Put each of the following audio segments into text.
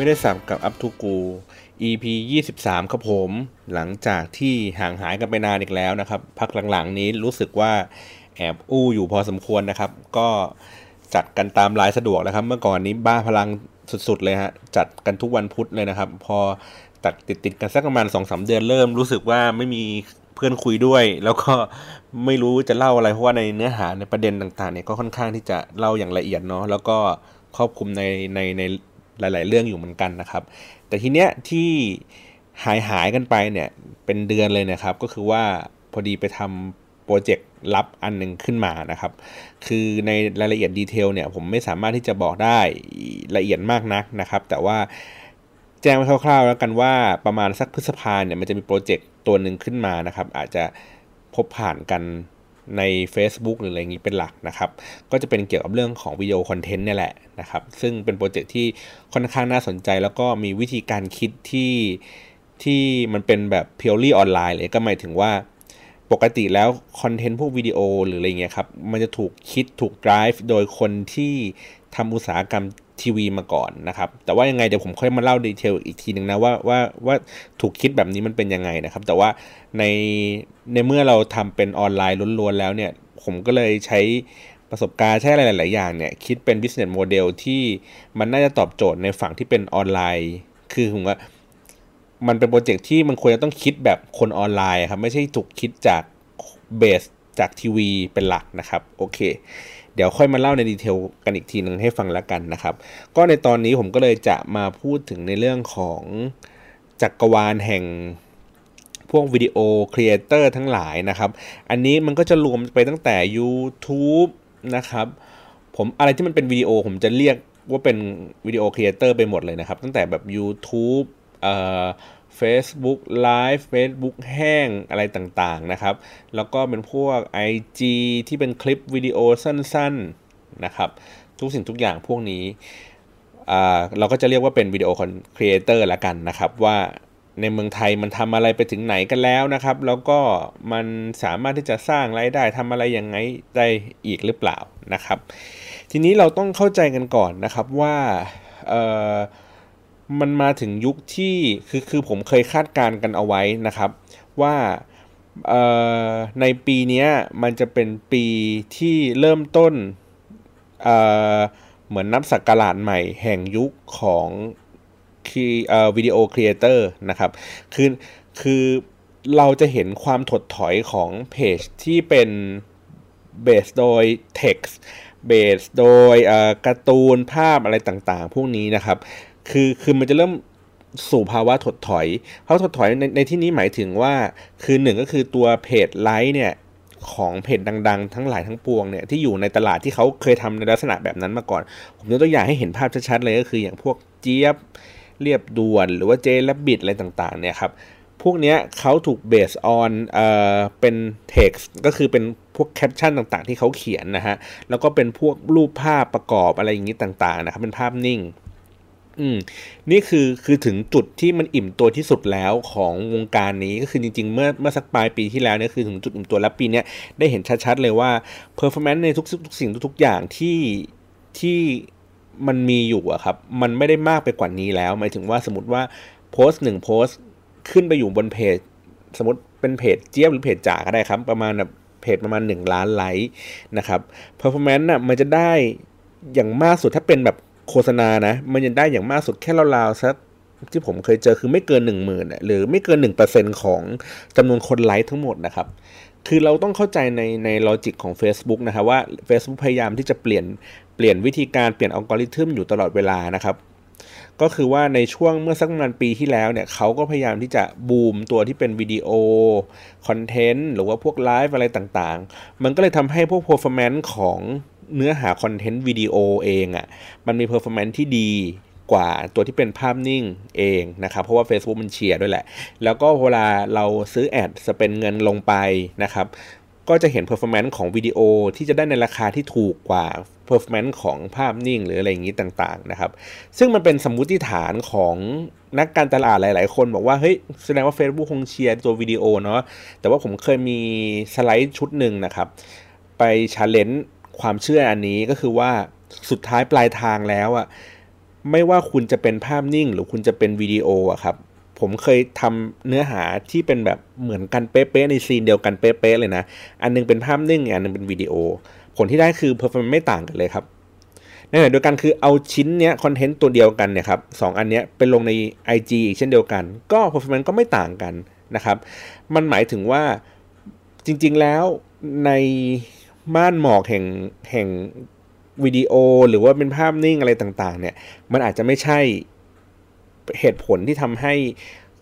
ไม่ได้สับกับอัพทูกู EP 23 ครับผม หลังจากที่ห่างหายกันไปนานอีกแล้วนะครับ พักหลังๆนี้รู้สึกว่าแอบอู้อยู่พอสมควรนะครับ ก็จัดกันตามลายสะดวกแล้วครับ เมื่อก่อนนี้บ้าพลังสุดๆเลยฮะ จัดกันทุกวันพุธเลยนะครับ พอตัดติดๆกันสักประมาณ2-3 เดือนเริ่มรู้สึกว่าไม่มีเพื่อนคุยด้วย แล้วก็ไม่รู้จะเล่าอะไรเพราะว่าในเนื้อหาในประเด็นต่างๆเนี่ยก็ค่อนข้างที่จะเล่าอย่างละเอียดเนาะแล้วก็ครอบคลุมในในใน หลาย ๆ เรื่องอยู่เหมือนกันนะครับ แต่ทีเนี้ยที่หายหายกันไปเนี่ยเป็นเดือนเลยนะครับ ก็คือว่าพอดีไปทำโปรเจกต์ลับอันหนึ่งขึ้นมานะครับ คือในรายละเอียดดีเทลเนี่ยผมไม่สามารถที่จะบอกได้ละเอียดมากนักนะครับ แต่ว่าแจ้งไว้คร่าว ๆ แล้วกันว่าประมาณสักพฤษภาเนี่ยมันจะมีโปรเจกต์ตัวหนึ่งขึ้นมานะครับ อาจจะพบผ่านกัน ใน Facebook หรืออะไรอย่างนี้เป็นหลักนะครับ ก็จะเป็นเกี่ยวกับเรื่องของวิดีโอคอนเทนต์นี่แหละนะครับ ซึ่งเป็นโปรเจกต์ที่ค่อนข้างน่าสนใจ แล้วก็มีวิธีการคิดที่ที่มันเป็นแบบ purely ออนไลน์เลยก็หมายถึงว่า ปกติแล้วคอนเทนต์พวกวิดีโอหรืออะไรเงี้ยครับ มันจะถูกคิดถูก drive โดยคนที่ทำอุตสาหกรรมทีวีมาก่อนนะครับ แต่ว่ายังไงเดี๋ยวผมค่อยมาเล่า detail อีกทีหนึ่งนะว่าว่าว่าถูกคิดแบบนี้มันเป็นยังไงนะครับ แต่ว่าในในเมื่อเราทำเป็นออนไลน์ล้วนๆแล้วเนี่ย ผมก็เลยใช้ประสบการณ์ใช้อะไรหลาย ๆ อย่างเนี่ยคิดเป็น business model ที่มันน่าจะตอบโจทย์ในฝั่งที่เป็นออนไลน์ คือผมว่า มันเป็นโปรเจกต์ที่มันควรจะต้องคิดแบบคนออนไลน์ครับ ไม่ใช่ถูกคิดจากเบสจากทีวีเป็นหลักนะครับ โอเค เดี๋ยวค่อยมาเล่าในดีเทลกันอีกทีหนึ่งให้ฟังแล้วกันนะครับ ก็ในตอนนี้ผมก็เลยจะมาพูดถึงในเรื่องของจักรวาลแห่งพวกวิดีโอ creator ทั้งหลายนะครับ อันนี้มันก็จะรวมไปตั้งแต่ YouTube นะครับ ผมอะไรที่มันเป็นวิดีโอผมจะเรียกว่าเป็นวิดีโอ creator ไปหมดเลยนะครับ ตั้งแต่แบบ YouTube เอ่อ Facebook Live Facebook แห้งอะไรต่างๆนะครับ แล้วก็เป็นพวก IG ที่เป็นคลิปวิดีโอสั้นๆนะครับทุกสิ่งทุกอย่างพวกนี้เราก็จะเรียกว่าเป็นวิดีโอคอนครีเอเตอร์ละกันนะครับ ว่าในเมืองไทยมันทำอะไรไปถึงไหนกันแล้วนะครับ แล้วก็มันสามารถที่จะสร้างรายได้ทำอะไรยังไงได้อีกหรือเปล่านะครับ ทีนี้เราต้องเข้าใจกันก่อนนะครับว่า มันมาถึงยุคที่คือคือผมเคยคาดการณ์กันเอาไว้นะครับ ว่าในปีนี้มันจะเป็นปีที่เริ่มต้นเเหมือนนับสักการะใหม่แห่งยุคของวิดีโอ creator นะครับคือคือเราจะเห็นความถดถอยของเพจที่เป็นเบสโดย text เบสโดยการ์ตูนภาพอะไรต่างๆ พวกนี้นะครับ คือคือมันจะเริ่มสู่ภาวะถดถอยเพราะถดถอยในในที่นี้หมายถึงว่า คือหนึ่งก็คือตัว page like เนี่ยของเพจดัง ๆ ทั้งหลายทั้งปวงเนี่ยที่อยู่ในตลาดที่เขาเคยทำในลักษณะแบบนั้นมาก่อน ผมยกตัวอย่างให้เห็นภาพชัดๆเลยก็คืออย่างพวกเจี๊ยบเรียบด่วนหรือว่าเจและบิดอะไรต่างๆเนี่ยครับพวกนี้เขาถูกเบสออนเอ่อเป็น text ก็คือเป็นพวกแคปชั่นต่างๆ ที่เขาเขียนนะฮะแล้วก็เป็นพวกรูปภาพประกอบอะไรอย่างนี้ต่างๆนะครับเป็นภาพนิ่ง อืมนี่คือคือถึงจุดที่มันอิ่มตัวที่สุดแล้วของวงการนี้ก็คือจริง ๆ เมื่อเมื่อสักปลายปีที่แล้วเนี่ยคือถึงจุดอิ่มตัวแล้วปีนี้ได้เห็นชัดๆเลยว่า performance ในทุกทุกสิ่งทุกอย่างที่ที่มันมีอยู่อะครับ มันไม่ได้มากไปกว่านี้แล้ว หมายถึงว่าสมมติว่าโพสต์หนึ่งโพสต์ขึ้นไปอยู่บนเพจ สมมติเป็นเพจเจี๊ยบหรือเพจจ่าก็ได้ครับ ประมาณแบบเพจประมาณ 1 ล้านไลค์นะครับ performance น่ะมันจะได้อย่างมากสุดถ้าเป็นแบบ โฆษณานะ มันยังได้อย่างมากสุดแค่ราวๆสักที่ผมเคยเจอคือไม่เกิน1 0,000หรือไม่เกิน 1%ของจำนวนคนไลค์ทั้งหมดนะครับ คือเราต้องเข้าใจในใน logic ของ Facebook นะครับว่า Facebook พยายามที่จะเปลี่ยนเปลี่ยนวิธีการเปลี่ยนอัลกอริทึมอยู่ตลอดเวลานะครับ ก็คือว่าในช่วงเมื่อสักประมาณปีที่แล้วเนี่ยเขาก็พยายามที่จะบูมตัวที่เป็นวิดีโอคอนเทนต์หรือว่าพวกไลฟ์อะไรต่างๆ มันก็เลยทำให้พวก performance ของ เนื้อหาคอนเทนต์วิดีโอเองอะ่ะมันมี performance ที่ดีกว่าตัวที่เป็นภาพนิ่งเองนะครับ เพราะว่า Facebook มันเชียร์ด้วยแหละ แล้วก็เวลาเราซื้อ ad จะเป็นเงินลงไปนะครับ ก็จะเห็น performance ของวิดีโอที่จะได้ในราคาที่ถูกกว่า performance ของภาพนิ่ง หรืออะไรอย่างนี้ต่างๆนะครับ ซึ่งมันเป็นสมมุติฐานของนักการตลาดหลาย ๆ คนบอกว่า เฮ้ย แสดงว่า Facebook คงเชียร์ตัววิดีโอเนาะแต่ว่าผมเคยมีสไลด์ชุดหนึ่งนะครับ ไป challenge ความเชื่ออันนี้ก็คือว่าสุดท้ายปลายทางแล้วอะไม่ว่าคุณจะเป็นภาพนิ่ง หรือคุณจะเป็นวิดีโออะครับ ผมเคยทำเนื้อหาที่เป็นแบบเหมือนกันเป๊ะๆใน scene เดียวกันเป๊ะๆเลยนะ อันนึงเป็นภาพนิ่งอันนึงเป็นวิดีโอ ผลที่ได้คือ performance ไม่ต่างกันเลยครับในขณะเดียวกันคือเอาชิ้นเนี้ยคอนเทนต์ตัวเดียวกันเนี่ยครับสองอันเนี้ยเป็นลงใน IG อีกเช่นเดียวกัน ก็ performance ก็ไม่ต่างกันนะครับ มันหมายถึงว่าจริงๆแล้วใน ม่านหมอกแห่งแห่งวิดีโอหรือว่าเป็นภาพนิ่งอะไรต่าง ๆ เนี่ย มันอาจจะไม่ใช่เหตุผลที่ทำให้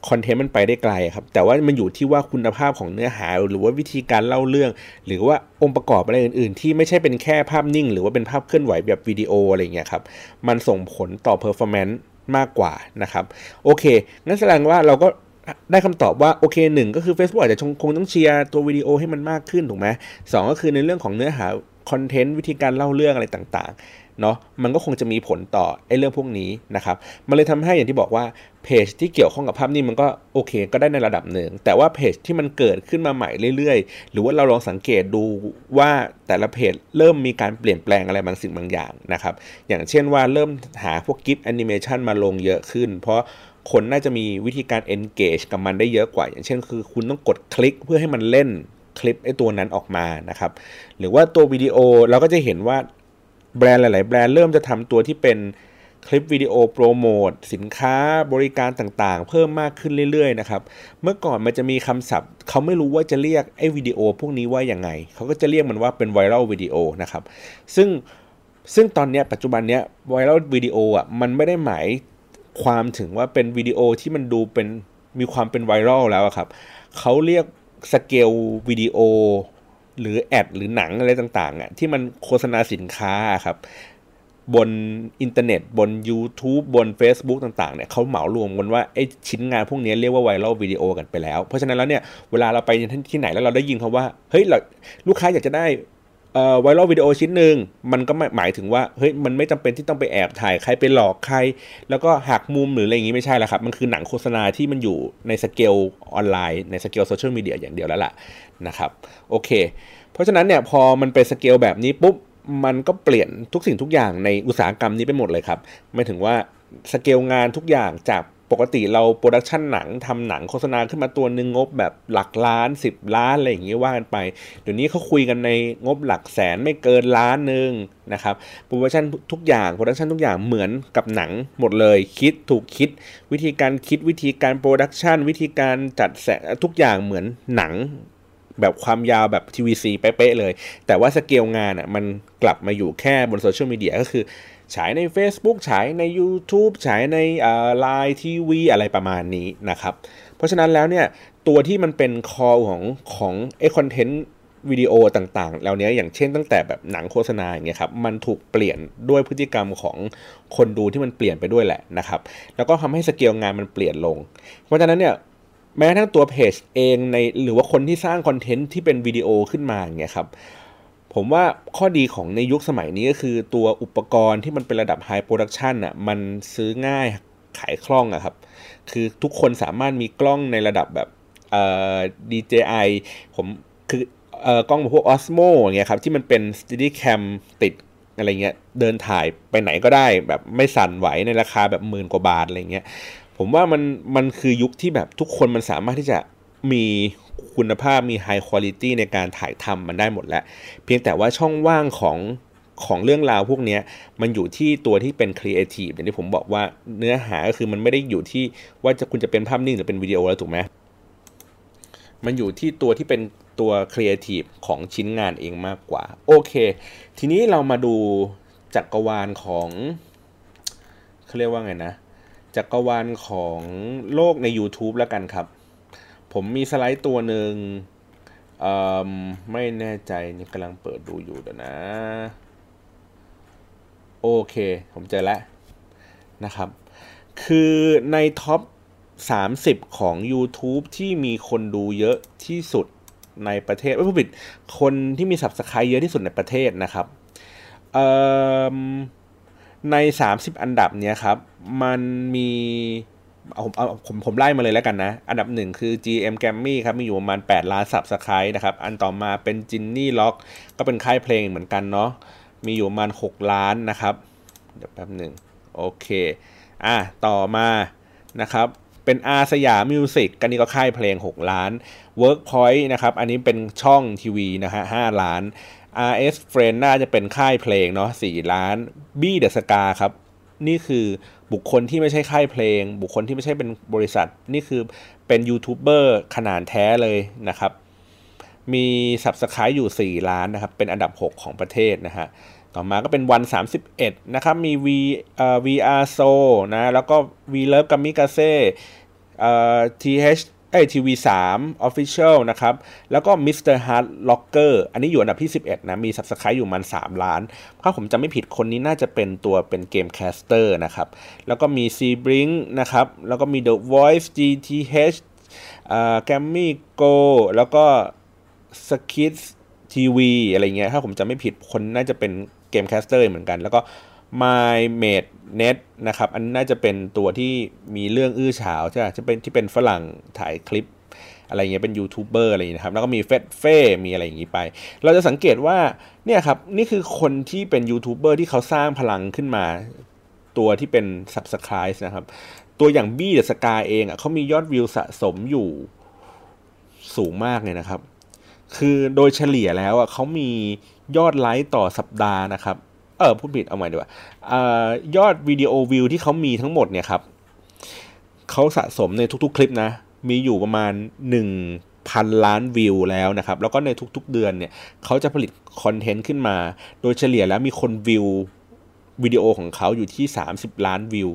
คอนเทนต์มันไปได้ไกลครับ แต่ว่ามันอยู่ที่ว่าคุณภาพของเนื้อหา หรือว่าวิธีการเล่าเรื่อง หรือว่าองค์ประกอบอะไรอื่น ๆ ที่ไม่ใช่เป็นแค่ภาพนิ่ง หรือว่าเป็นภาพเคลื่อนไหวแบบวิดีโออะไรเงี้ยครับ มันส่งผลต่อ performance มากกว่านะครับ โอเค งั้นแสดงว่าเราก็ ได้คำตอบว่าโอเคหนึ่งก็คือ Facebook อาจจะคงต้องเชียร์ตัววิดีโอให้มันมากขึ้นถูกไหมสองก็คือในเรื่องของเนื้อหาคอนเทนต์วิธีการเล่าเรื่องอะไรต่างๆเนาะมันก็คงจะมีผลต่อไอ้เรื่องพวกนี้นะครับมันเลยทำให้อย่างที่บอกว่าเพจที่เกี่ยวข้องกับภาพนี้มันก็โอเค ก็ได้ในระดับหนึ่ง แต่ว่าเพจที่มันเกิดขึ้นมาใหม่เรื่อยๆ หรือว่าเราลองสังเกตดูว่าแต่ละเพจเริ่มมีการเปลี่ยนแปลงอะไรบางสิ่งบางอย่างนะครับอย่างเช่นว่าเริ่มหาพวก GIF animation มาลงเยอะขึ้น เพราะ คนน่าจะมีวิธีการ engage กับมันได้เยอะกว่า อย่างเช่นคือคุณต้องกดคลิกเพื่อให้มันเล่นคลิปไอ้ตัวนั้นออกมานะครับ หรือว่าตัววิดีโอเราก็จะเห็นว่าแบรนด์หลาย ๆ แบรนด์เริ่มจะทำตัวที่เป็นคลิปวิดีโอโปรโมทสินค้าบริการต่างๆ เพิ่มมากขึ้นเรื่อย ๆ นะครับ เมื่อก่อนมันจะมีคำศัพท์ เขาไม่รู้ว่าจะเรียกไอ้วิดีโอพวกนี้ว่าอย่างไง เขาก็จะเรียกมันว่าเป็นไวรัลวิดีโอนะครับ ซึ่งซึ่งตอนนี้ปัจจุบันนี้ไวรัลวิดีโออะมันไม่ได้หมาย ความถึงว่าเป็นวิดีโอที่มันดูเป็นมีความเป็นไวรัลแล้วครับเขาเรียกสเกลวิดีโอหรือ ad หรือหนังอะไรต่างๆอะที่มันโฆษณาสินค้าครับ บนอินเทอร์เน็ต บน YouTube บน Facebook ต่างๆเนี่ยเขาเหมารวมกันว่าไอ้ชิ้นงานพวกนี้เรียกว่าไวรัลวิดีโอกันไปแล้ว เพราะฉะนั้นแล้วเนี่ยเวลาเราไปที่ไหนแล้วเราได้ยินเขาว่า เฮ้ยเราลูกค้าอยากจะได้ ไวรัลวิดีโอชิ้นหนึ่งมันก็หมายถึงว่าเฮ้ยมันไม่จำเป็นที่ต้องไปแอบถ่ายใครไปหลอกใคร แล้วก็หักมุมหรืออะไรอย่างนี้ไม่ใช่แล้วครับ มันคือหนังโฆษณาที่มันอยู่ในสเกลออนไลน์ในสเกลโซเชียลมีเดียอย่างเดียวแล้วล่ะนะครับโอเค เพราะฉะนั้นเนี่ยพอมันเป็นสเกลแบบนี้ปุ๊บมันก็เปลี่ยนทุกสิ่งทุกอย่างในอุตสาหกรรมนี้ไปหมดเลยครับหมายถึงว่าสเกลงานทุกอย่างจาก ปกติเรา production หนังทำหนังโฆษณาขึ้นมาตัวหนึ่งงบแบบหลักล้าน 10 ล้านอะไรอย่างนี้ว่ากันไป เดี๋ยวนี้เขาคุยกันในงบหลักแสนไม่เกินล้านหนึ่งนะครับ production ทุกอย่าง production ทุกอย่างเหมือนกับหนังหมดเลย คิดถูกคิด วิธีการคิดวิธีการ production วิธีการจัดแสงทุกอย่างเหมือนหนังแบบความยาวแบบ TVC เป๊ะเลย แต่ว่าสเกลงานอะมันกลับมาอยู่แค่บนโซเชียลมีเดียก็คือ ฉายใน Facebook ฉายใน YouTube ฉายใน LINE TV อะไรประมาณนี้นะครับ เพราะฉะนั้นแล้วเนี่ยตัวที่มันเป็นคอของของไอ้คอนเทนต์วิดีโอต่างๆแล้วเนี้ยอย่างเช่นตั้งแต่แบบหนังโฆษณาอย่างเงี้ยครับ มันถูกเปลี่ยนด้วยพฤติกรรมของคนดูที่มันเปลี่ยนไปด้วยแหละนะครับ แล้วก็ทำให้สเกลงานมันเปลี่ยนลง เพราะฉะนั้นเนี่ยแม้ทั้งตัวเพจเองในหรือว่าคนที่สร้างคอนเทนต์ที่เป็นวิดีโอขึ้นมาอย่างเงี้ยครับ ผมว่าข้อดีของในยุคสมัยนี้ก็คือตัวอุปกรณ์ที่มันเป็นระดับไฮโปรดักชันอะมันซื้อง่ายขายคล่องอะครับ คือทุกคนสามารถมีกล้องในระดับแบบเอ่อ DJI ผมคือเอ่อกล้องพวก Osmo อย่างเงี้ยครับที่มันเป็น Steadicam ติดอะไรเงี้ยเดินถ่ายไปไหนก็ได้แบบไม่สั่นไหวในราคาแบบหมื่นกว่าบาทอะไรเงี้ยผมว่ามันมันคือยุคที่แบบทุกคนมันสามารถที่จะ มีคุณภาพมี High Quality ในการถ่ายทำมันได้หมดแล้ว เพียงแต่ว่าช่องว่างของของเรื่องราวพวกนี้มันอยู่ที่ตัวที่เป็นครีเอทีฟอย่างที่ผมบอกว่าเนื้อหาก็คือมันไม่ได้อยู่ที่ว่าจะคุณจะเป็นภาพนิ่งหรือเป็นวิดีโอแล้วถูกไหมมันอยู่ที่ตัวที่เป็นตัวครีเอทีฟของชิ้นงานเองมากกว่า โอเค ทีนี้เรามาดูจักรวาลของเขาเรียกว่าไงนะ จักรวาลของโลกใน YouTube แล้วกันครับ ผมมีสไลด์ตัวหนึ่งไม่แน่ใจนี่กำลังเปิดดูอยู่เดี๋ยวนะ โอเค ผมเจอแล้วนะครับ คือในท็อป 30 ของ YouTube ที่มีคนดูเยอะที่สุดในประเทศไม่ผิดคนที่มีสับสไครเยอะที่สุดในประเทศนะครับใน 30 อันดับเนี้ยครับ มันมี เอาผมเอาผมผมไล่มาเลยแล้วกันนะ อันดับหนึ่งคือ GMM Grammy ครับ มีอยู่ประมาณ 8 ล้าน subscribe นะครับ อันต่อมาเป็น Genie Rock ก็เป็นค่ายเพลงเหมือนกันเนาะ มีอยู่ประมาณ 6 ล้านนะครับ เดี๋ยวแป๊บหนึ่งโอโอเค อะ ต่อมานะครับเป็นอาร์สยามมิวสิก อันนี้ก็ค่ายเพลง 6 ล้าน Workpoint นะครับ อันนี้เป็นช่องทีวีนะฮะ5ล้าน RS Friend น่าจะเป็นค่ายเพลงเนาะ4ล้าน B The Scar ครับ นี่คือบุคคลที่ไม่ใช่ค่ายเพลง บุคคลที่ไม่ใช่เป็นบริษัท นี่คือเป็นยูทูบเบอร์ขนาดแท้เลยนะครับ มี Subscribe อยู่ 4 ล้านนะครับ เป็นอันดับ 6 ของประเทศนะฮะ ต่อมาก็เป็นวัน 31 นะครับ มี V เอ่อ VR So นะ แล้วก็ V Love Kamikaze เอ่อ TH เอ้ย TV3 Official นะครับ แล้วก็ Mr. Heart Rocker อันนี้อยู่อันดับที่ 11 นะ มี Subscribe อยู่มัน 3 ล้าน ถ้าผมจำไม่ผิดคนนี้น่าจะเป็นตัวเป็น game caster นะครับ แล้วก็มี zbing z. นะครับ แล้วก็มี The Voice GTH เอ่อ Grammy Gold แล้วก็ SkizzTV อะไรเงี้ย ถ้าผมจำไม่ผิดคนน่าจะเป็น game caster เหมือนกัน แล้วก็ My Mate Nate นะครับ อันน่าจะเป็นตัวที่มีเรื่องอื้อฉาวใช่ไหมจะเป็นที่เป็นฝรั่งถ่ายคลิปอะไรเงี้ยเป็นยูทูบเบอร์อะไรอย่างเงี้ยครับแล้วก็มีเฟสเฟ่มีอะไรอย่างงี้ไป เราจะสังเกตว่าเนี่ยครับนี่คือคนที่เป็นยูทูบเบอร์ที่เขาสร้างพลังขึ้นมา ตัวที่เป็น Subscribe นะครับ ตัวอย่างบี้เดอะสกาเองอะเขามียอดวิวสะสมอยู่สูงมากเลยนะครับ คือโดยเฉลี่ยแล้วอะเขามียอดไลค์ต่อสัปดาห์นะครับ เออพูดผิดเอาใหม่ดีกว่าอยอดวิดีโอวิวที่เขามีทั้งหมดเนี่ยครับเขาสะสมในทุกๆ คลิปนะ มีอยู่ประมาณ 1,000 ล้านวิวแล้วนะครับ แล้วก็ในทุกๆเดือนเนี่ยเขาจะผลิตคอนเทนต์ขึ้นมา โดยเฉลี่ยแล้วมีคนวิววิดีโอของเขาอยู่ที่ 30 ล้านวิว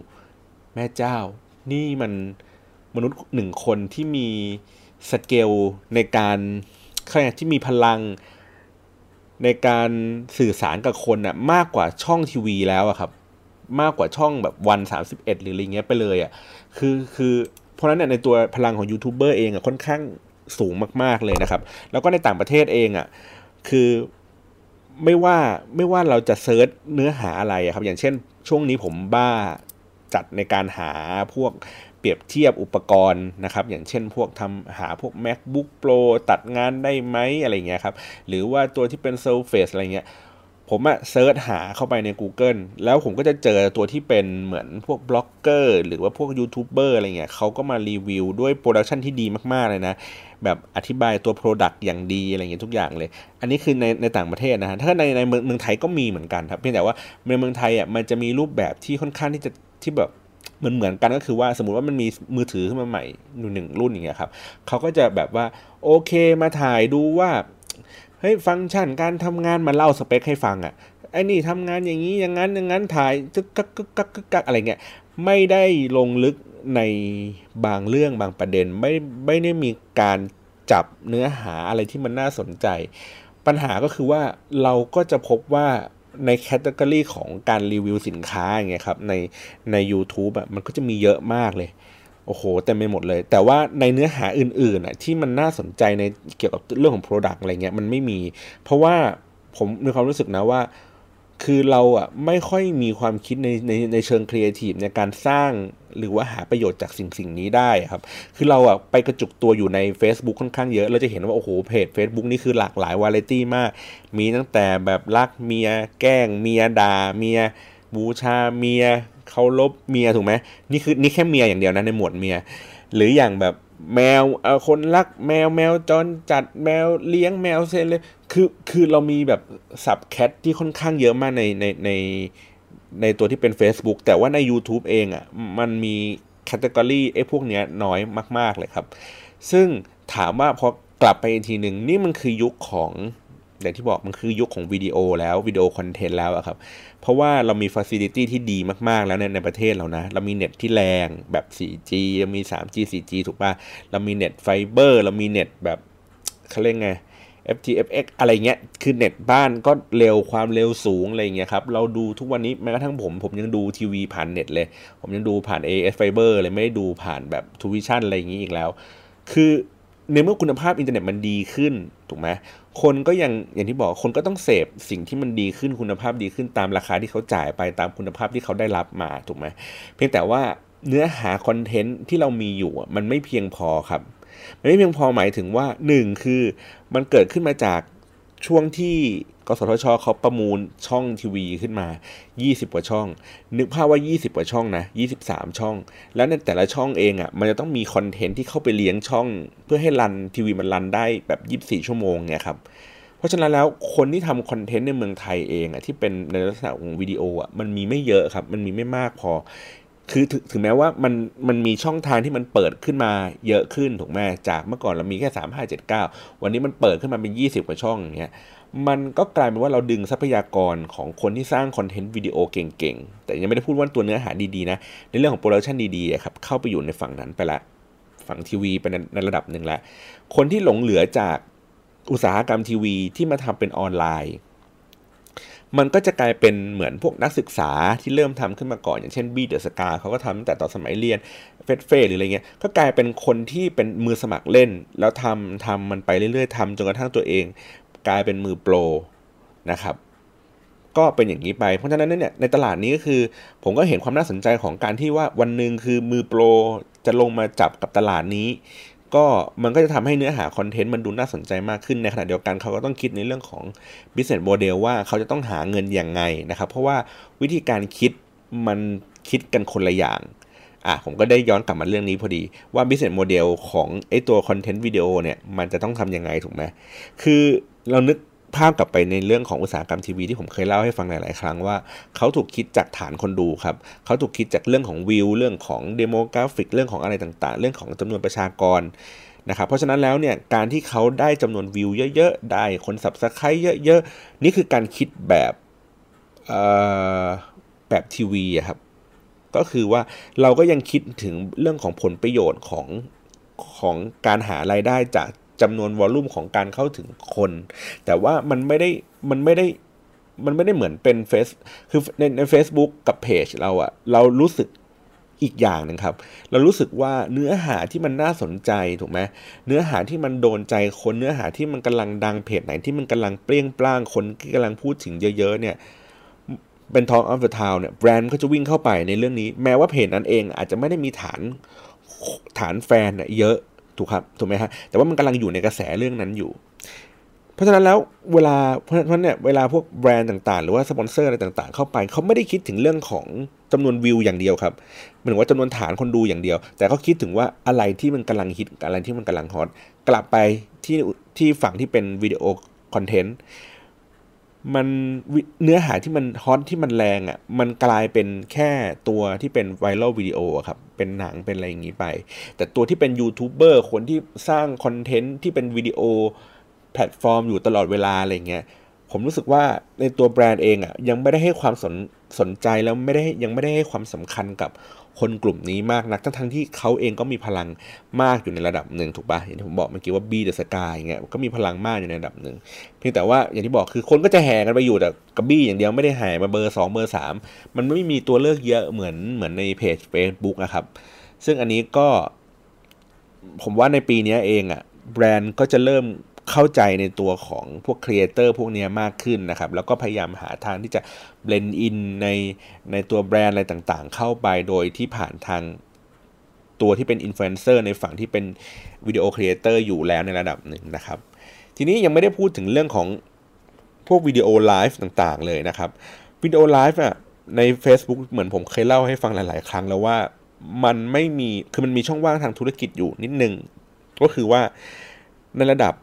แม่เจ้า นี่มันมนุษย์หนึ่งคนที่มีสเกลในการเขาเรียกที่มีพลัง ในการสื่อสารกับคนน่ะมากกว่าช่องทีวีแล้วอะครับ มากกว่าช่องแบบ One 31 หรืออะไรเงี้ยไปเลยอะคือคือเพราะฉะนั้นเนี่ยในตัวพลังของยูทูบเบอร์เองอะค่อนข้างสูงมาก ๆเลยนะครับ แล้วก็ในต่างประเทศเองอะคือไม่ว่าไม่ว่าเราจะ search เนื้อหาอะไรอะครับ อย่างเช่น ช่วงนี้ผมบ้าจัดในการหาพวก เปรียบเทียบอุปกรณ์นะครับอย่างเช่นพวกทำหาพวก MacBook Pro ตัดงานได้ไหมอะไรเงี้ยครับหรือว่าตัวที่เป็น Surface อะไรเงี้ยผมอะ search หาเข้าไปใน Google แล้วผมก็จะเจอตัวที่เป็นเหมือนพวกบล็อกเกอร์ หรือว่าพวกยูทูบเบอร์อะไรเงี้ยเขาก็มารีวิวด้วย production ที่ดีมากๆเลยนะ แบบอธิบายตัว product อย่างดีอะไรเงี้ยทุกอย่างเลย อันนี้คือในในต่างประเทศนะฮะถ้าในในเมืองเมืองไทยก็มีเหมือนกันครับเพียงแต่ว่าในเมืองไทยอะมันจะมีรูปแบบที่ค่อนข้างที่จะที่แบบ เหมือนเหมือนกันก็คือว่าสมมติว่ามันมีมือถือขึ้นมาใหม่หนึ่งรุ่นอย่างเงี้ยครับเขาก็จะแบบว่าโอเคมาถ่ายดูว่าเฮ้ยฟังก์ชันการทำงานมาเล่าสเปคให้ฟังอะไอ้นี่ทำงานอย่างนี้อย่างนั้นอย่างนั้นถ่ายจึกกักกักกักกักอะไรเงี้ยไม่ได้ลงลึกในบางเรื่องบางประเด็นไม่ไม่ได้มีการจับเนื้อหาอะไรที่มันน่าสนใจ ปัญหาก็คือว่าเราก็จะพบว่า ในแคตตากรีของการรีวิวสินค้าอย่างเงี้ยครับในใน u t u b e อะมันก็จะมีเยอะมากเลย โอ้โหเต็มไปหมดเลย แต่ว่าในเนื้อหาอื่นๆอะที่มันน่าสนใจในเกี่ยวกับเรื่องของ Product อะไรเงี้ยมันไม่มี เพราะว่าผมมีความรู้สึกนะว่า คือเราอะไม่ค่อยมีความคิดในในในเชิงครีเอทีฟในการสร้างหรือว่าหาประโยชน์จากสิ่งสิ่งนี้ได้ครับ คือเราอะไปกระจุกตัวอยู่ใน Facebook ค่อนข้างเยอะ เราจะเห็นว่า โอ้โห เพจ Facebook นี่คือหลากหลายวาไรตี้มาก มีตั้งแต่แบบรักเมีย แกล้งเมียด่าเมีย บูชาเมียเคารพเมียถูกไหมนี่คือนี่แค่เมียอย่างเดียวนะในหมวดเมีย หรืออย่างแบบ แมวเออคนรักแมวแมวจรจัดแมวเลี้ยงแมวเซนเลยคือคือเรามีแบบ sub cat ที่ค่อนข้างเยอะมากในในในในตัวที่เป็น Facebook แต่ว่าใน YouTube เองอะมันมี category ไอ้พวกเนี้ยน้อยมาก ๆ เลยครับ ซึ่งถามว่าพอกลับไปอีกทีหนึ่งนี่มันคือยุคของ อย่างที่บอกมันคือยุคของวิดีโอแล้ววิดีโอ content แล้วอะครับ เพราะว่าเรามีฟ a ซิลิตี้ที่ดีมากๆแล้วในในประเทศเรานะ เรามีเน็ตที่แรงแบบ 4G เรามี 3G 4G ถูกป่ะ เรามีเน็ตไฟเบอร์เรามีเน็ตแบบเขาเรียกไง FTTX อะไรเงี้ย คือเน็ตบ้านก็เร็วความเร็วสูงอะไรเงี้ยครับ เราดูทุกวันนี้แม้กระทั่งผม ผมยังดูทีวีผ่านเน็ตเลย ผมยังดูผ่าน AIS Fibre เลยไม่ได้ดูผ่านแบบทรูวิชั่นส์อะไรอย่างงี้อีกแล้ว คือ ในเมื่อคุณภาพอินเทอร์เน็ตมันดีขึ้นถูกไหมคนก็ยังอย่างที่บอกคนก็ต้องเสพสิ่งที่มันดีขึ้นคุณภาพดีขึ้นตามราคาที่เขาจ่ายไปตามคุณภาพที่เขาได้รับมาถูกไหมเพียงแต่ว่าเนื้อหาคอนเทนต์ที่เรามีอยู่มันไม่เพียงพอครับมันไม่เพียงพอหมายถึงว่าหนึ่งคือมันเกิดขึ้นมาจากช่วงที่ กสทชเขาประมูลช่องทีวีขึ้นมา 20 กว่าช่อง นึกภาพว่า 20 กว่าช่องนะ 23 ช่อง แล้วในแต่ละช่องเองอะ่ะ มันจะต้องมีคอนเทนต์ที่เข้าไปเลี้ยงช่อง เพื่อให้รันทีวีมันรันได้แบบ 24 ชั่วโมงเนี่ยครับ เพราะฉะนั้นแล้วคนที่ทำคอนเทนต์ในเมืองไทยเองอะ่ะที่เป็นในลักษณะของวิดีโออะ มันมีไม่เยอะครับ มันมีไม่มากพอ คือถถึงแม้ว่ามันมันมีช่องทางที่มันเปิดขึ้นมาเยอะขึ้นถูกไหมจากเมื่อก่อนเรามีแค่3 5 7 9 วันนี้มันเปิดขึ้นมาเป็น 20 กว่าช่องอย่างเงี้ย มันก็กลายเป็นว่าเราดึงทรัพยากรของคนที่สร้างคอนเทนต์วิดีโอเก่งๆ แต่ยังไม่ได้พูดว่าตัวเนื้อหาดีๆนะ ในเรื่องของ production ดีๆครับเข้าไปอยู่ในฝั่งนั้นไปละ ฝั่งทีวีไปในระดับหนึ่งละ คนที่หลงเหลือจากอุตสาหกรรมทีวีที่มาทำเป็นออนไลน์ มันก็จะกลายเป็นเหมือนพวกนักศึกษาที่เริ่มทำขึ้นมาก่อน อย่างเช่นบี้เดอะสกาเขาก็ทำตั้งแต่ตอนสมัยเรียนเฟสเฟสหรืออะไรเงี้ย ก็กลายเป็นคนที่เป็นมือสมัครเล่น แล้วทำทำมันไปเรื่อยๆทำจนกระทั่งตัวเอง กลายเป็นมือโปรนะครับก็เป็นอย่างนี้ไป เพราะฉะนั้นเนี่ยในตลาดนี้ก็คือ ผมก็เห็นความน่าสนใจของการที่ว่าวันหนึ่งคือมือโปรจะลงมาจับกับตลาดนี้ ก็มันก็จะทำให้เนื้อหาคอนเทนต์มันดูน่าสนใจมากขึ้นในขณะเดียวกันเขาก็ต้องคิดในเรื่องของ business model ว่าเขาจะต้องหาเงินอย่างไงนะครับ เพราะว่าวิธีการคิดมันคิดกันคนละอย่างอะผมก็ได้ย้อนกลับมาเรื่องนี้พอดีว่า business model ของไอตัวคอนเทนต์วิดีโอเนี่ยมันจะต้องทำยังไงถูกไหมคือ เรานึกภาพกลับไปในเรื่องของอุตสาหกรรมทีวีที่ผมเคยเล่าให้ฟังหลาย ๆ ครั้งว่าเขาถูกคิดจากฐานคนดูครับเขาถูกคิดจากเรื่องของวิว เรื่องของ demographic เรื่องของอะไรต่าง ๆ เรื่องของจำนวนประชากรนะครับ เพราะฉะนั้นแล้วเนี่ยการที่เขาได้จำนวนวิวเยอะ ๆ ได้คน subscribe เยอะ ๆ นี่คือการคิดแบบแบบทีวีครับก็คือว่าเราก็ยังคิดถึงเรื่องของผลประโยชน์ของของการหารายได้จาก จำนวนวอลลุ่มของการเข้าถึงคน แต่ว่ามันไม่ได้มันไม่ได้มันไม่ได้เหมือนเป็นเฟซคือในใน a c e b o o k กับเพจเราอะเรารู้สึกอีกอย่างหนึ่งครับ เรารู้สึกว่าเนื้อหาที่มันน่าสนใจถูกไหมเนื้อหาที่มันโดนใจคนเนื้อหาที่มันกำลังดังเพจไหนที่มันกำลังเปรี้ยงปร้างคนที่กำลังพูดถึงเยอะๆเนี่ยเป็นทองอัฟเดอะทาวเนี่ยแบรนด์ก็จะวิ่งเข้าไปในเรื่องนี้ แม้ว่าเพจนั้นเองอาจจะไม่ได้มีฐานฐานแฟนเยอะ ถูกครับถูกไหมฮะแต่ว่ามันกำลังอยู่ในกระแสเรื่องนั้นอยู่ เพราะฉะนั้นแล้วเวลาเพราะฉะนั้นเนี่ยเวลาพวกแบรนด์ต่างๆ หรือว่าสปอนเซอร์อะไรต่างๆ เข้าไปเขาไม่ได้คิดถึงเรื่องของจำนวนวิวอย่างเดียวครับหมายถึงว่าจำนวนฐานคนดูอย่างเดียว แต่เขาคิดถึงว่าอะไรที่มันกำลังฮิตอะไรที่มันกำลังฮอตกลับไปที่ที่ฝั่งที่เป็นวิดีโอ content มันเนื้อหาที่มันฮอตที่มันแรงอะ่ะมันกลายเป็นแค่ตัวที่เป็น viral video ครับ เป็นหนังเป็นอะไรอย่างนี้ไป แต่ตัวที่เป็นยูทูบเบอร์คนที่สร้าง content ที่เป็น video platform อยู่ตลอดเวลาอะไรเงี้ยผมรู้สึกว่าในตัวแบรนด์เองอะ่ะยังไม่ได้ให้ความสนสนใจแล้วไม่ได้ยังไม่ได้ให้ความสำคัญกับ คนกลุ่มนี้มากนัก ทั้งทั้งที่เขาเองก็มีพลังมากอยู่ในระดับหนึ่งถูกปะอย่างที่ผมบอกเมื่อกี้ว่าบี้เดอะสกาเงี้ยก็มีพลังมากอยู่ในระดับหนึ่งเพียงแต่ว่าอย่างที่บอกคือคนก็จะแห่กันไปอยู่แต่กับบี้อย่างเดียวไม่ได้แห่มาเบอร์สองเบอร์สามมันไม่มีตัวเลือกเยอะเหมือนเหมือนในเพจ Facebook นะครับ ซึ่งอันนี้ก็ ผมว่าในปีนี้เองอะ่ะแบรนด์ก็จะเริ่ม เข้าใจในตัวของพวก creator พวกนี้มากขึ้นนะครับ แล้วก็พยายามหาทางที่จะ blend in ในในตัวแบรนด์อะไรต่างๆ เข้าไปโดยที่ผ่านทางตัวที่เป็นอินฟลูเอนเซอร์ในฝั่งที่เป็น video creator อยู่แล้วในระดับหนึ่งนะครับ ทีนี้ยังไม่ได้พูดถึงเรื่องของพวกวิดีโอไลฟ์ต่างๆ เลยนะครับวิดีโอไลฟ์อะใน Facebook เหมือนผมเคยเล่าให้ฟังหลาย ๆ ครั้งแล้วว่ามันไม่มีคือมันมีช่องว่างทางธุรกิจอยู่นิดนึง ก็คือว่าในระดับ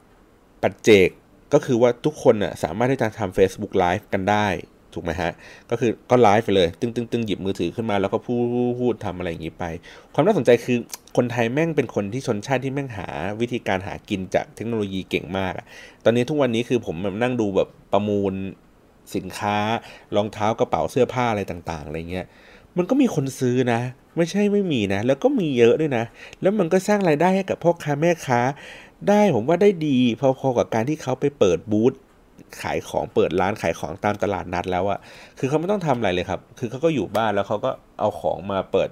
ปัจเจกก็คือว่าทุกคนน่ะสามารถที่จะทำ Facebook Live กันได้ ถูกไหมฮะ ก็คือก็ไลฟ์ไปเลย ตึงตึงตึงหยิบมือถือขึ้นมาแล้วก็พูดพูดทำอะไรอย่างนี้ไป ความน่าสนใจคือคนไทยแม่งเป็นคนที่ชนชาติที่แม่งหาวิธีการหากินจากเทคโนโลยีเก่งมากอะตอนนี้ทุกวันนี้คือผมแบบนั่งดูแบบประมูลสินค้ารองเท้ากระเป๋าเสื้อผ้าอะไรต่างๆอะไรเงี้ยมันก็มีคนซื้อนะ ไม่ใช่ไม่มีนะ แล้วก็มีเยอะด้วยนะ แล้วมันก็สร้างรายได้ให้กับพ่อค้าแม่ค้า ได้ผมว่าได้ดีพอๆกับการที่เขาไปเปิดบูธขายของเปิดร้านขายของตามตลาดนัดแล้วอะคือเขาไม่ต้องทำอะไรเลยครับ คือเขาก็อยู่บ้านแล้วเขาก็เอาของมาเปิด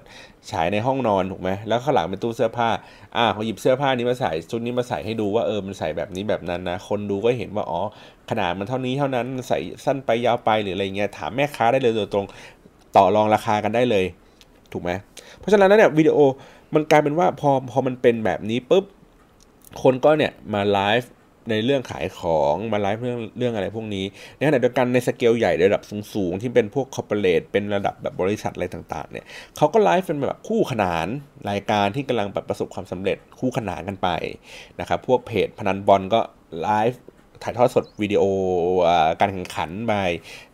ฉายในห้องนอนถูกไหมแล้วข้างหลังเป็นตู้เสื้อผ้า อ่าเขาหยิบเสื้อผ้านี้มาใส่ชุดนี้มาใส่ให้ดูว่าเออมันใส่แบบนี้แบบนั้นนะ คนดูก็เห็นว่าอ๋อขนาดมันเท่านี้เท่านั้นใส่สั้นไปยาวไปหรืออะไรเงี้ยถามแม่ค้าได้เลยโดยตรงต่อรองราคากันได้เลย ถูกไหมเพราะฉะนั้นเนี่ยวิดีโอมันกลายเป็นว่าพอพอมันเป็นแบบนี้ปุ๊บ คนก็เนี่ยมาไลฟ์ในเรื่องขายของมาไลฟ์เรื่องเรื่องอะไรพวกนี้ในขณะเดียวกันในสเกลใหญ่ระดับสูงๆ ที่เป็นพวก corporate เป็นระดับแบบบริษัทอะไรต่างๆเนี่ยเขาก็ไลฟ์เป็นแบบคู่ขนานรายการที่กำลังประสบความสำเร็จคู่ขนานกันไปนะครับพวกเพจพนันบอลก็ไลฟ์ถ่ายทอดสดวิดีโอการแข่งขันไป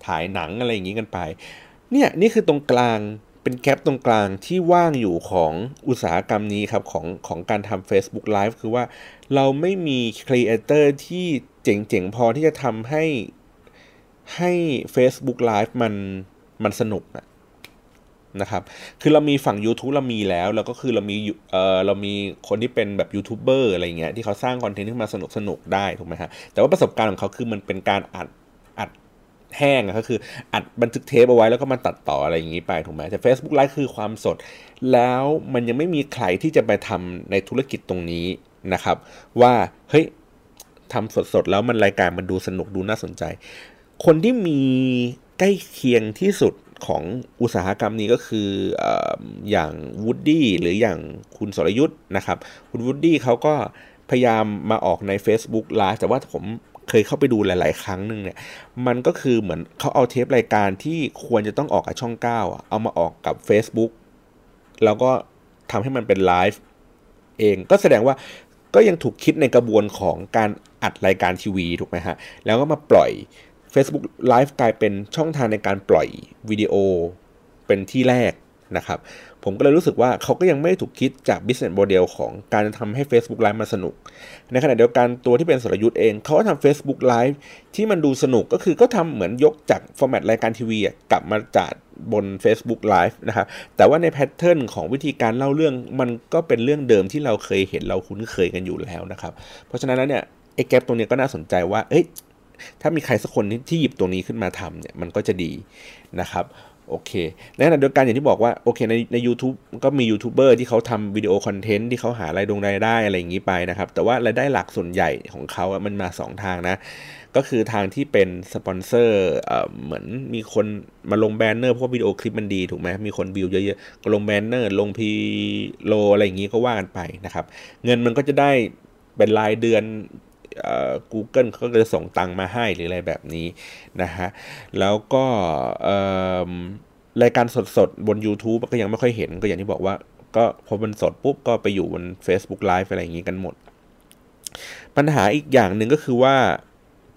ถ่ายหนังอะไรอย่างนี้กันไปเนี่ยนี่คือตรงกลาง เป็น gap ตรงกลางที่ว่างอยู่ของอุตสาหกรรมนี้ครับของของการทำ Facebook Live คือว่าเราไม่มี creator ที่เจ๋งๆ พอที่จะทำให้ให้ Facebook Live มันมันสนุกนะนะครับ คือเรามีฝั่ง YouTube เรามีแล้ว แล้วก็คือเรามีเออเรามีคนที่เป็นแบบยูทูบเบอร์อะไรเงี้ยที่เขาสร้าง content ขึ้นมาสนุกสนุกได้ถูกไหมฮะ แต่ว่าประสบการณ์ของเขาคือมันเป็นการอัด แห้งก็คืออัดบันทึกเทปเอาไว้แล้วก็มาตัดต่ออะไรอย่างนี้ไปถูกไหมแต่ Facebook Live คือความสด แล้วมันยังไม่มีใครที่จะไปทำในธุรกิจตรงนี้นะครับ ว่าเฮ้ยทำสดๆแล้วมันรายการมันดูสนุกดูน่าสนใจ คนที่มีใกล้เคียงที่สุดของอุตสาหกรรมนี้ก็คือออย่างวูดดี้หรืออย่างคุณสรยุทธ์นะครับ คุณวูดดี้เขาก็พยายามมาออกใน Facebook Live แต่ว่าผม เคยเข้าไปดูหลาย ๆ ครั้งหนึ่งเนี่ยมันก็คือเหมือนเขาเอาเทปรายการที่ควรจะต้องออกกับช่อง9เอามาออกกับ Facebook แล้วก็ทำให้มันเป็นไลฟ์เองก็แสดงว่าก็ยังถูกคิดในกระบวนของการอัดรายการทีวีถูกไหมฮะ แล้วก็มาปล่อย Facebook Live กลายเป็นช่องทางในการปล่อยวิดีโอเป็นที่แรกนะครับ ผมก็เลยรู้สึกว่าเขาก็ยังไม่ถูกคิดจาก business model ของการทำให้ Facebook Live มาสนุก ในขณะเดียวกันตัวที่เป็นสรยุทธ์เอง เขาก็ทำ Facebook Live ที่มันดูสนุกก็คือก็ทำเหมือนยกจากฟอร์แมตรายการทีวีกลับมาจัดบน Facebook Live นะครับแต่ว่าใน pattern ของวิธีการเล่าเรื่องมันก็เป็นเรื่องเดิมที่เราเคยเห็นเราคุ้นเคยกันอยู่แล้วนะครับ เพราะฉะนั้นแล้วเนี่ยไอ้ gap ตรงนี้ก็น่าสนใจว่าเอ้ยถ้ามีใครสักคนที่หยิบตรงนี้ขึ้นมาทำเนี่ยมันก็จะดีนะครับ โอเคในขณะเดียวกันอย่างที่บอกว่าโอเคในใน u t u b e ก็มียูทูบเบอร์ที่เขาทำ video content ที่เขาหารายดงรายได้อะไรอย่างนี้ไปนะครับ แต่ว่ารายได้หลักส่วนใหญ่ของเขามันมา 2 ทางนะ ก็คือทางที่เป็นสปอนเซอร์เหมือนมีคนมาลงแบนเนอร์เพราะวิดีโอคลิปมันดีถูกไหมมีคนวิวเยอะๆก็ลงแบนเนอร์ลง pre-roll อะไรอย่างนี้ก็ว่ากันไปนะครับ เงินมันก็จะได้เป็นรายเดือน Google เขาก็จะส่งตังมาให้หรืออะไรแบบนี้นะฮะแล้วก็รายการสดๆ บน YouTube ก็ยังไม่ค่อยเห็นก็อย่างที่บอกว่า ก็พอมันสดปุ๊บก็ไปอยู่บน Facebook Live อะไรอย่างนี้กันหมด ปัญหาอีกอย่างหนึ่งก็คือว่า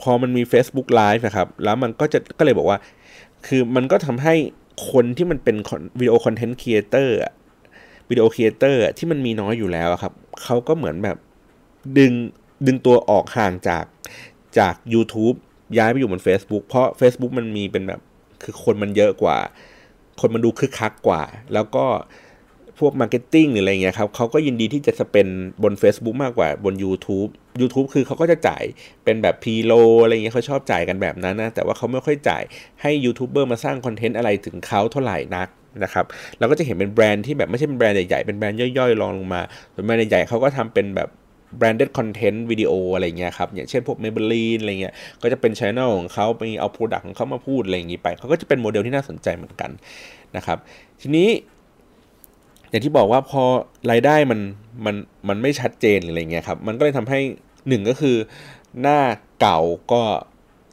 พอมันมี Facebook Live นะครับ แล้วมันก็จะก็เลยบอกว่า คือมันก็ทำให้คนที่มันเป็น video content creator video creator ที่มันมีน้อยอยู่แล้วครับ เขาก็เหมือนแบบดึง ดึงตัวออกห่างจากจาก YouTube ย้ายไปอยู่บน Facebook เพราะ Facebook มันมีเป็นแบบคือคนมันเยอะกว่า คนมันดูคึกคักกว่า แล้วก็พวก marketing หรืออะไรเงี้ยครับเขาก็ยินดีที่จะ spendบน Facebook มากกว่าบน YouTube YouTube คือเขาก็จะจ่ายเป็นแบบ pre-roll อะไรเงี้ยเขาชอบจ่ายกันแบบนั้นนะ แต่ว่าเขาไม่ค่อยจ่ายให้ยูทูบเบอร์มาสร้าง content อะไรถึงเขาเท่าไหร่นักนะครับเราก็จะเห็นเป็นแบรนด์ที่แบบไม่ใช่เป็นแบรนด์ใหญ่ๆ เป็นแบรนด์ย่อยๆรองลงมาส่วนแบรนด์ใหญ่ๆเขาก็ทำเป็นแบบ branded content video อะไรเงี้ยครับอย่างเช่นพวก Maybelline อะไรเงี้ยก็จะเป็น channel ของเขาไปเอา product ของเขามาพูดอะไรอย่างนี้ไปเขาก็จะเป็นโมเดลที่น่าสนใจเหมือนกันนะครับทีนี้ อย่างที่บอกว่าพอรายได้มันมันมันไม่ชัดเจนอะไรเงี้ยครับมันก็เลยทำให้หนึ่งก็คือหน้าเก่าก็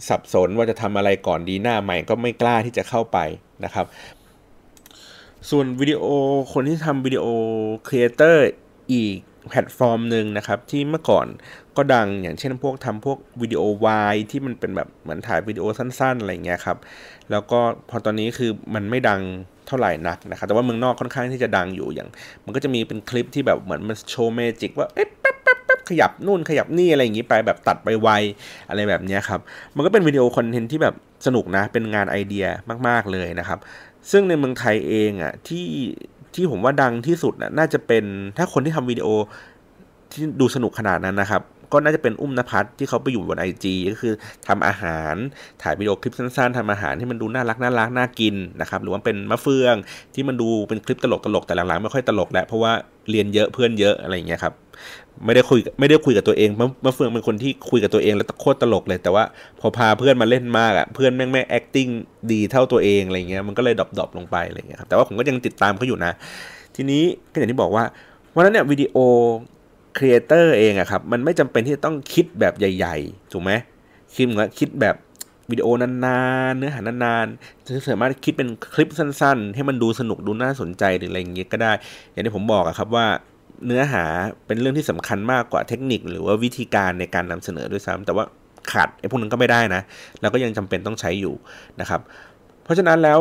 สับสนว่าจะทำอะไรก่อนดีหน้าใหม่ก็ไม่กล้าที่จะเข้าไปนะครับ ส่วนวิดีโอคนที่ทำ video creator อีกแพลตฟอร์มหนึ่งนะครับ ที่เมื่อก่อนก็ดังอย่างเช่นพวกทำพวกวิดีโอวายที่มันเป็นแบบเหมือนถ่ายวิดีโอสั้นๆ อะไรเงี้ยครับ แล้วก็พอตอนนี้คือมันไม่ดังเท่าไหร่นักนะครับ แต่ว่าเมืองนอกค่อนข้างที่จะดังอยู่อย่าง มันก็จะมีเป็นคลิปที่แบบเหมือนมันโชว์ magic ว่าเอ๊ะแป๊บแป๊บแป๊บขยับนู่นขยับนี่อะไรอย่างนี้ไปแบบตัดไปไวอะไรแบบนี้ครับ มันก็เป็น video content ที่แบบสนุกนะเป็นงานไอเดียมาก ๆเลยนะครับ ซึ่งในเมืองไทยเองอะที่ ที่ผมว่าดังที่สุดน่าจะเป็นถ้าคนที่ทำวิดีโอที่ดูสนุกขนาดนั้นนะครับ ก็น่าจะเป็นอุ้มนภัทรที่เขาไปอยู่บนไอจีก็คือทำอาหารถ่ายวิดีโอคลิปสั้นๆทำอาหารที่มันดูน่ารักน่ารักน่ากินนะครับหรือว่าเป็นมะเฟืองที่มันดูเป็นคลิปตลกตลกแต่หลังๆไม่ค่อยตลกแล้วเพราะว่าเรียนเยอะเพื่อนเยอะอะไรอย่างเงี้ยครับไม่ได้คุยไม่ได้คุยกับตัวเองมะเฟืองเป็นคนที่คุยกับตัวเองแล้วโคตรตลกเลย แต่ว่าพอพาเพื่อนมาเล่นมากอะเพื่อนแม่งไม่ acting ดีเท่าตัวเองอะไรเงี้ยมันก็เลยดรอปๆลงไปอะไรเงี้ยครับแต่ว่าผมก็ยังติดตามเขาอยู่นะ ทีนี้ก็อย่างที่บอกว่าวันนั้นเนี่ยวิดีโอ ครีเอเตอร์เองอะครับมันไม่จำเป็นที่จะต้องคิดแบบใหญ่ ๆ ถูกไหมคิดเหมือนคิดแบบวิดีโอนานๆ เนื้อหานานๆจะสามารถคิดเป็นคลิปสั้นๆ ให้มันดูสนุกดูน่าสนใจหรืออะไรอย่างเงี้ยก็ได้ อย่างที่ผมบอกอะครับว่าเนื้อหาเป็นเรื่องที่สำคัญมากกว่าเทคนิค หรือว่าวิธีการในการนำเสนอด้วยซ้ำแต่ว่าขาดไอ้พวกนั้นก็ไม่ได้นะเราก็ยังจำเป็นต้องใช้อยู่นะครับ เพราะฉะนั้นแล้ว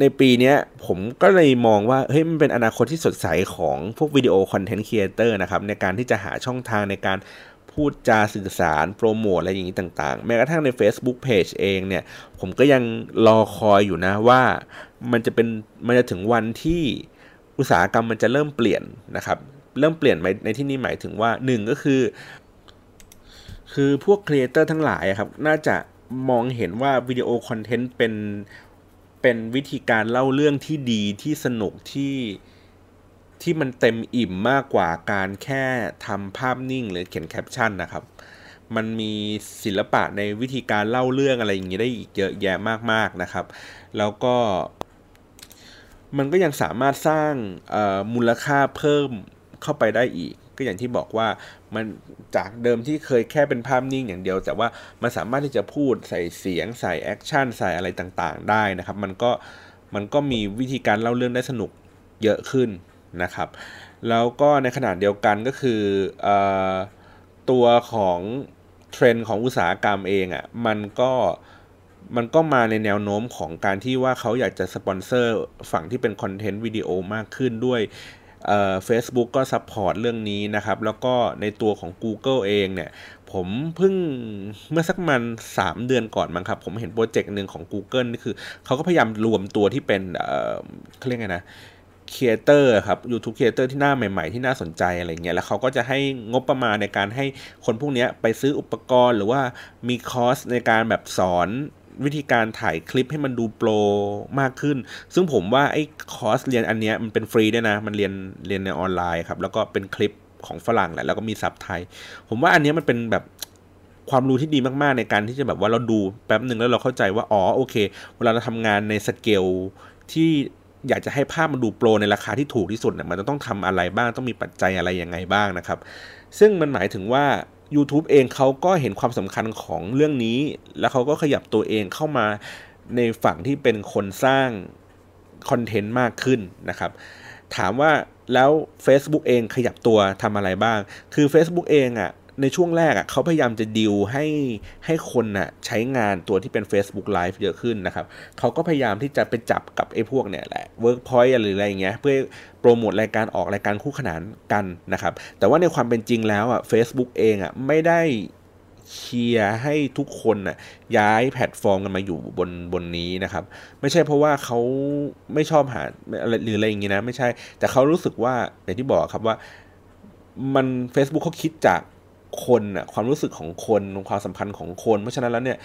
ในปีนี้ผมก็เลยมองว่าเฮ้ยมันเป็นอนาคตที่สดใสของพวก video content creator นะครับในการที่จะหาช่องทางในการพูดจาสื่อสาร โปรโมทอะไรอย่างนี้ต่างๆ แม้กระทั่งใน Facebook Page เองเนี่ย ผมก็ยังรอคอยอยู่นะว่ามันจะเป็นมันจะถึงวันที่อุตสาหกรรมมันจะเริ่มเปลี่ยนนะครับ เริ่มเปลี่ยนในที่นี้หมายถึงว่า 1 ก็คือ คือพวก creator ทั้งหลายครับ น่าจะมองเห็นว่า video content เป็น เป็นวิธีการเล่าเรื่องที่ดีที่สนุกที่ที่มันเต็มอิ่มมากกว่าการแค่ทำภาพนิ่งหรือเขียนแคปชั่นนะครับ มันมีศิลปะในวิธีการเล่าเรื่องอะไรอย่างนี้ได้อีกเยอะแยะมากๆนะครับ แล้วก็ มันก็ยังสามารถสร้างมูลค่าเพิ่มเข้าไปได้อีก ก็อย่างที่บอกว่ามันจากเดิมที่เคยแค่เป็นภาพนิ่งอย่างเดียว แต่ว่ามันสามารถที่จะพูดใส่เสียงใส่ action ใส่อะไรต่างๆ ได้นะครับ มันก็มันก็มีวิธีการเล่าเรื่องได้สนุกเยอะขึ้นนะครับ แล้วก็ในขณะเดียวกันก็คืออตัวของเทรนด์ของอุตสาหกรรมเองอะ่ะมันก็มันก็มาในแนวโน้มของการที่ว่าเขาอยากจะสปอนเซอร์ฝั่งที่เป็น content video มากขึ้นด้วย เฟซบุ๊กก็ support เรื่องนี้นะครับ แล้วก็ในตัวของ Google เองเนี่ยผมเพิ่งเมื่อสักมัน3 เดือนก่อนมั้งครับ ผมเห็น project หนึ่งของ Google นี่คือเขาก็พยายามรวมตัวที่เป็นเขาเรียกไงนะ creator ครับ YouTube ครีเอเตอร์ที่หน้าใหม่ๆ ที่น่าสนใจอะไรเงี้ยแล้วเขาก็จะให้งบประมาณในการให้คนพวกนี้ไปซื้ออุปกรณ์หรือว่ามีคอร์สในการแบบสอน วิธีการถ่ายคลิปให้มันดูโปรมากขึ้น ซึ่งผมว่าไอ้คอร์สเรียนอันเนี้ยมันเป็นฟรีด้วยนะ มันเรียนเรียนในออนไลน์ครับ แล้วก็เป็นคลิปของฝรั่งแหละแล้วก็มีซับไทย ผมว่าอันนี้มันเป็นแบบความรู้ที่ดีมากๆในการที่จะแบบว่าเราดูแป๊บหนึ่งแล้วเราเข้าใจว่าอ๋อโอเค เวลาเราทำงานในสเกลที่อยากจะให้ภาพมันดูโปรในราคาที่ถูกที่สุดเนี่ยมันจะต้องทำอะไรบ้างต้องมีปัจจัยอะไรยังไงบ้างนะครับ ซึ่งมันหมายถึงว่า YouTube เองเขาก็เห็นความสำคัญของเรื่องนี้ แล้วเขาก็ขยับตัวเองเข้ามาในฝั่งที่เป็นคนสร้างคอนเทนต์มากขึ้นนะครับ ถามว่าแล้ว Facebook เองขยับตัวทำอะไรบ้าง คือ Facebook เองอะ่ะ ในช่วงแรกอะ่ะเขาพยายามจะดิวให้ให้คนน่ะใช้งานตัวที่เป็น Facebook Live เยอะขึ้นนะครับเขาก็พยายามที่จะไปจับกับไอ้พวกเนี่ยแหละ Workpoint หรืออะไรเงี้ยเพื่อโปรโมทรายการออกรายการคู่ขนานกันนะครับ แต่ว่าในความเป็นจริงแล้วอะ Facebook เองอะไม่ได้เชียร์ให้ทุกคนน่ะย้ายแพลตฟอร์มกันมาอยู่บนบนนี้นะครับ ไม่ใช่เพราะว่าเขาไม่ชอบหาอะไรหรืออะไรอย่างงี้นะ ไม่ใช่ แต่เขารู้สึกว่าอย่างที่บอกครับว่ามัน Facebook เขาคิดจาก คนอะความรู้สึกของคนความสัมพันธ์ของคน เพราะฉะนั้นแล้วเนี่ย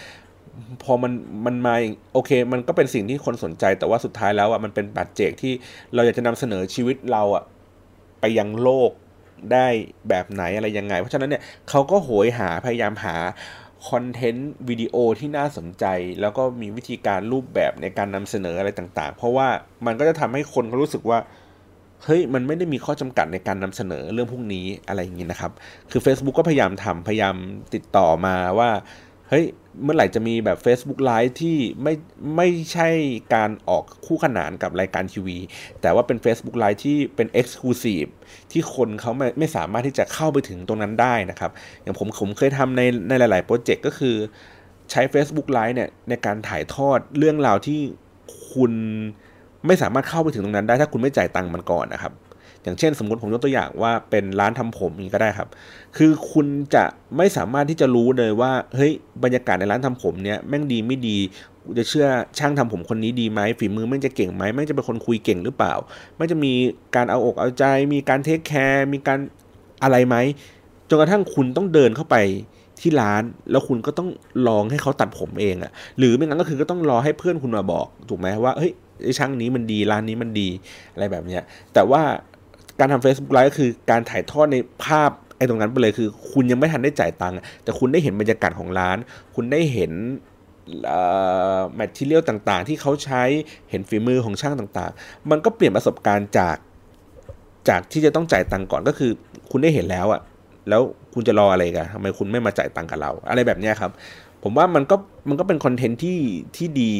พอมันมันมาโอเค มันก็เป็นสิ่งที่คนสนใจแต่ว่าสุดท้ายแล้วอะมันเป็นปัจเจกที่เราอยากจะนำเสนอชีวิตเราอะไปยังโลกได้แบบไหนอะไรยังไง เพราะฉะนั้นเนี่ยเขาก็โหยหาพยายามหาคอนเทนต์วิดีโอที่น่าสนใจ แล้วก็มีวิธีการรูปแบบในการนำเสนออะไรต่าง ๆ เพราะว่ามันก็จะทำให้คนเขารู้สึกว่า เฮ้ยมันไม่ได้มีข้อจำกัดในการนำเสนอเรื่องพวกนี้อะไรอย่างนี้นะครับ คือ Facebook ก็พยายามทำพยายามติดต่อมาว่าเฮ้ยเมื่อไหร่จะมีแบบ Facebook Live ที่ไม่ไม่ใช่การออกคู่ขนานกับรายการทีวี แต่ว่าเป็น Facebook Live ที่เป็น Exclusive ที่คนเขาไม่ไม่สามารถที่จะเข้าไปถึงตรงนั้นได้นะครับ อย่างผมผมเคยทำในในหลาย ๆ โปรเจกต์ก็คือใช้ Facebook Live เนี่ยในการถ่ายทอดเรื่องราวที่คุณ ไม่สามารถเข้าไปถึงตรงนั้นได้ถ้าคุณไม่จ่ายตังค์มันก่อนนะครับ อย่างเช่น สมมติผมยกตัวอย่างว่าเป็นร้านทำผมนี้ก็ได้ครับ คือคุณจะไม่สามารถที่จะรู้เลยว่าเฮ้ยบรรยากาศในร้านทำผมเนี้ยแม่งดีไม่ดีจะเชื่อช่างทำผมคนนี้ดีไหมฝีมือแม่งจะเก่งไหมแม่งจะเป็นคนคุยเก่งหรือเปล่าแม่งจะมีการเอาอกเอาใจ มีการเทคแคร์มีการอะไรไหมจนกระทั่งคุณต้องเดินเข้าไปที่ร้านแล้วคุณก็ต้องลองให้เขาตัดผมเองอะหรือไม่งั้นก็คือก็ต้องรอให้เพื่อนคุณมาบอกถูกไหมว่าเฮ้ย ช่างนี้มันดีร้านนี้มันดีอะไรแบบเนี้ยแต่ว่าการทำ Facebook Live ก็คือการถ่ายทอดในภาพไอ้ตรงนั้นไปเลยคือ คุณยังไม่ทันได้จ่ายตังค์แต่คุณได้เห็นบรรยากาศของร้าน คุณได้เห็นmaterial ต่างๆ ที่เขาใช้เห็นฝีมือของช่างต่างๆ มันก็เปลี่ยนประสบการณ์จากจากที่จะต้องจ่ายตังค์ก่อนก็คือ คุณได้เห็นแล้วอะแล้วคุณจะรออะไรกันทำไมคุณไม่มาจ่ายตังค์กับเรา อะไรแบบนี้ครับ ผมว่ามันก็มันก็เป็น content ที่ที่ดี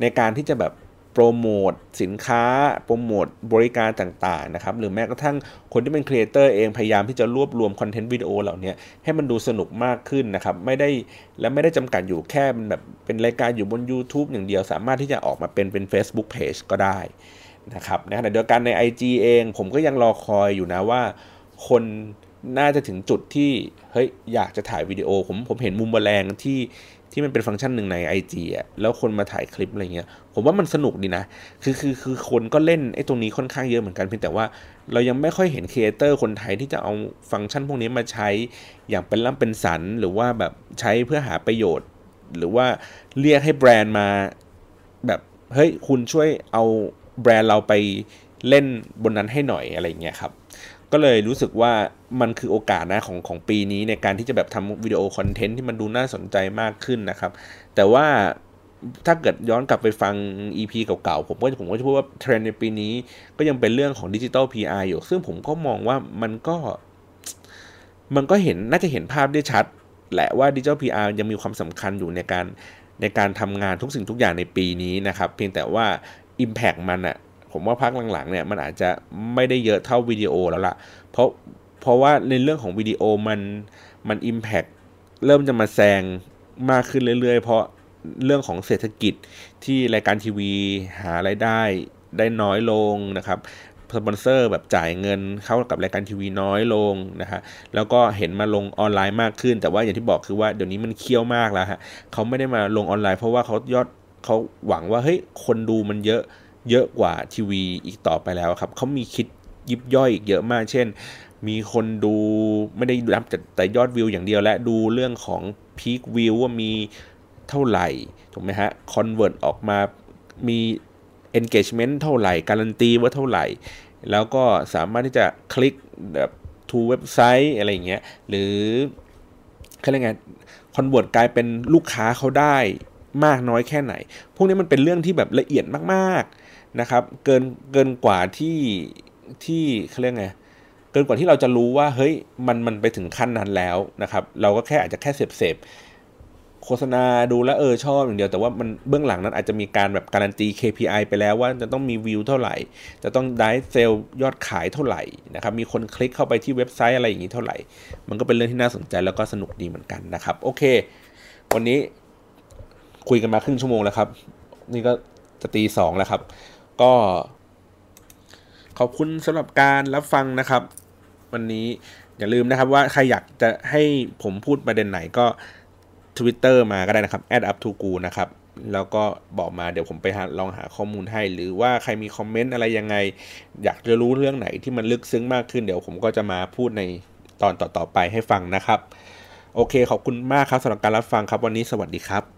ในการที่จะแบบ โปรโมทสินค้า โปรโมทบริการต่างๆนะครับหรือแม้กระทั่งคนที่เป็น creator เองพยายามที่จะรวบรวม content video เหล่านี้ให้มันดูสนุกมากขึ้นนะครับไม่ได้และไม่ได้จำกัดอยู่แค่แบบเป็นรายการอยู่บน YouTube อย่างเดียว สามารถที่จะออกมาเป็นเป็น Facebook Page ก็ได้นะครับในขณะเดียวกันใน IG เอง ผมก็ยังรอคอยอยู่นะว่า คนน่าจะถึงจุดที่เฮ้ยอยากจะถ่ายวิดีโอผมผมเห็นมุมแมลงที่ ที่มันเป็นฟังก์ชันหนึ่งใน IG อะแล้วคนมาถ่ายคลิปอะไรเงี้ยผมว่ามันสนุกดีนะ คือคือคือคนก็เล่นไอ้ตรงนี้ค่อนข้างเยอะเหมือนกันเพียงแต่ว่าเรายังไม่ค่อยเห็นครีเอเตอร์คนไทยที่จะเอาฟังก์ชันพวกนี้มาใช้อย่างเป็นล่ำเป็นสันหรือว่าแบบใช้เพื่อหาประโยชน์ หรือว่าเรียกให้แบรนด์มาแบบเฮ้ยคุณช่วยเอาแบรนด์เราไปเล่นบนนั้นให้หน่อยอะไรเงี้ยครับ ก็เลยรู้สึกว่ามันคือโอกาสนะของของปีนี้ในการที่จะแบบทำวิดีโอคอนเทนต์ที่มันดูน่าสนใจมากขึ้นนะครับ แต่ว่าถ้าเกิดย้อนกลับไปฟัง EP เก่าๆ ผมก็ผมก็จะพูดว่าเทรนด์ในปีนี้ก็ยังเป็นเรื่องของดิจิตอล PR อยู่ ซึ่งผมก็มองว่ามันก็มันก็เห็นน่าจะเห็นภาพได้ชัด แหละว่าดิจิตอล PR ยังมีความสำคัญอยู่ในการในการทำงานทุกสิ่งทุกอย่างในปีนี้นะครับ เพียงแต่ว่า Impact มันอะ ผมว่าพักหลังๆเนี่ยมันอาจจะไม่ได้เยอะเท่าวิดีโอแล้วล่ะ เพราะเพราะว่าในเรื่องของวิดีโอมันมันอิมแพกเริ่มจะมาแซงมากขึ้นเรื่อยๆ เพราะเรื่องของเศรษฐกิจที่รายการทีวีหาไรายได้ได้น้อยลงนะครับสปอนเซอร์แบบจ่ายเงินเข้ากับรายการทีวีน้อยลงนะฮะแล้วก็เห็นมาลงออนไลน์มากขึ้น แต่ว่าอย่างที่บอกคือว่าเดี๋ยวนี้มันเคี่ยวมากแล้วฮะเขาไม่ได้มาลงออนไลน์เพราะว่าเขายอดเขาหวังว่าเฮ้ยคนดูมันเยอะ เยอะกว่าทีวีอีกต่อไปแล้วครับเขามีคิดยิบย่อยอีกเยอะมาก เช่น มีคนดูไม่ได้รับแต่ยอดวิวอย่างเดียวและดูเรื่องของpeak view ว่ามีเท่าไหร่ถูกไหมฮะ convert ออกมามี engagement เท่าไหร่ การันตีว่าเท่าไหร่ แล้วก็สามารถที่จะคลิกแบบ to website อะไรอย่างเงี้ยหรือเขาเรียกไง convert กลายเป็นลูกค้าเขาได้มากน้อยแค่ไหน พวกนี้มันเป็นเรื่องที่แบบละเอียดมากๆ นะครับ เกินเกินกว่าที่ที่เขาเรียกไงเกินกว่าที่เราจะรู้ว่าเฮ้ยมันมันไปถึงขั้นนั้นแล้วนะครับ เราก็แค่อาจจะแค่เสพเสพโฆษณาดูแลเออชอบอย่างเดียวแต่ว่ามันเบื้องหลังนั้นอาจจะมีการแบบการันตี KPI ไปแล้วว่าจะต้องมีวิวเท่าไหร่ จะต้องได้เซลล์ยอดขายเท่าไหร่นะครับมีคนคลิกเข้าไปที่เว็บไซต์อะไรอย่างนี้เท่าไหร่ มันก็เป็นเรื่องที่น่าสนใจแล้วก็สนุกดีเหมือนกันนะครับ โอเค วันนี้คุยกันมาครึ่งชั่วโมงแล้วครับ นี่ก็จะตีสองแล้วครับ ก็ ขอบคุณสำหรับการรับฟังนะครับ วันนี้อย่าลืมนะครับว่าใครอยากจะให้ผมพูดประเด็นไหนก็ Twitter มาก็ได้นะครับ add up to go นะครับแล้วก็บอกมาเดี๋ยวผมไปลองหาข้อมูลให้ หรือว่าใครมีคอมเมนต์อะไรยังไง อยากจะรู้เรื่องไหนที่มันลึกซึ้งมากขึ้น เดี๋ยวผมก็จะมาพูดในตอนต่อๆไปให้ฟังนะครับ โอเคขอบคุณมากครับสำหรับการรับฟังครับวันนี้สวัสดีครับ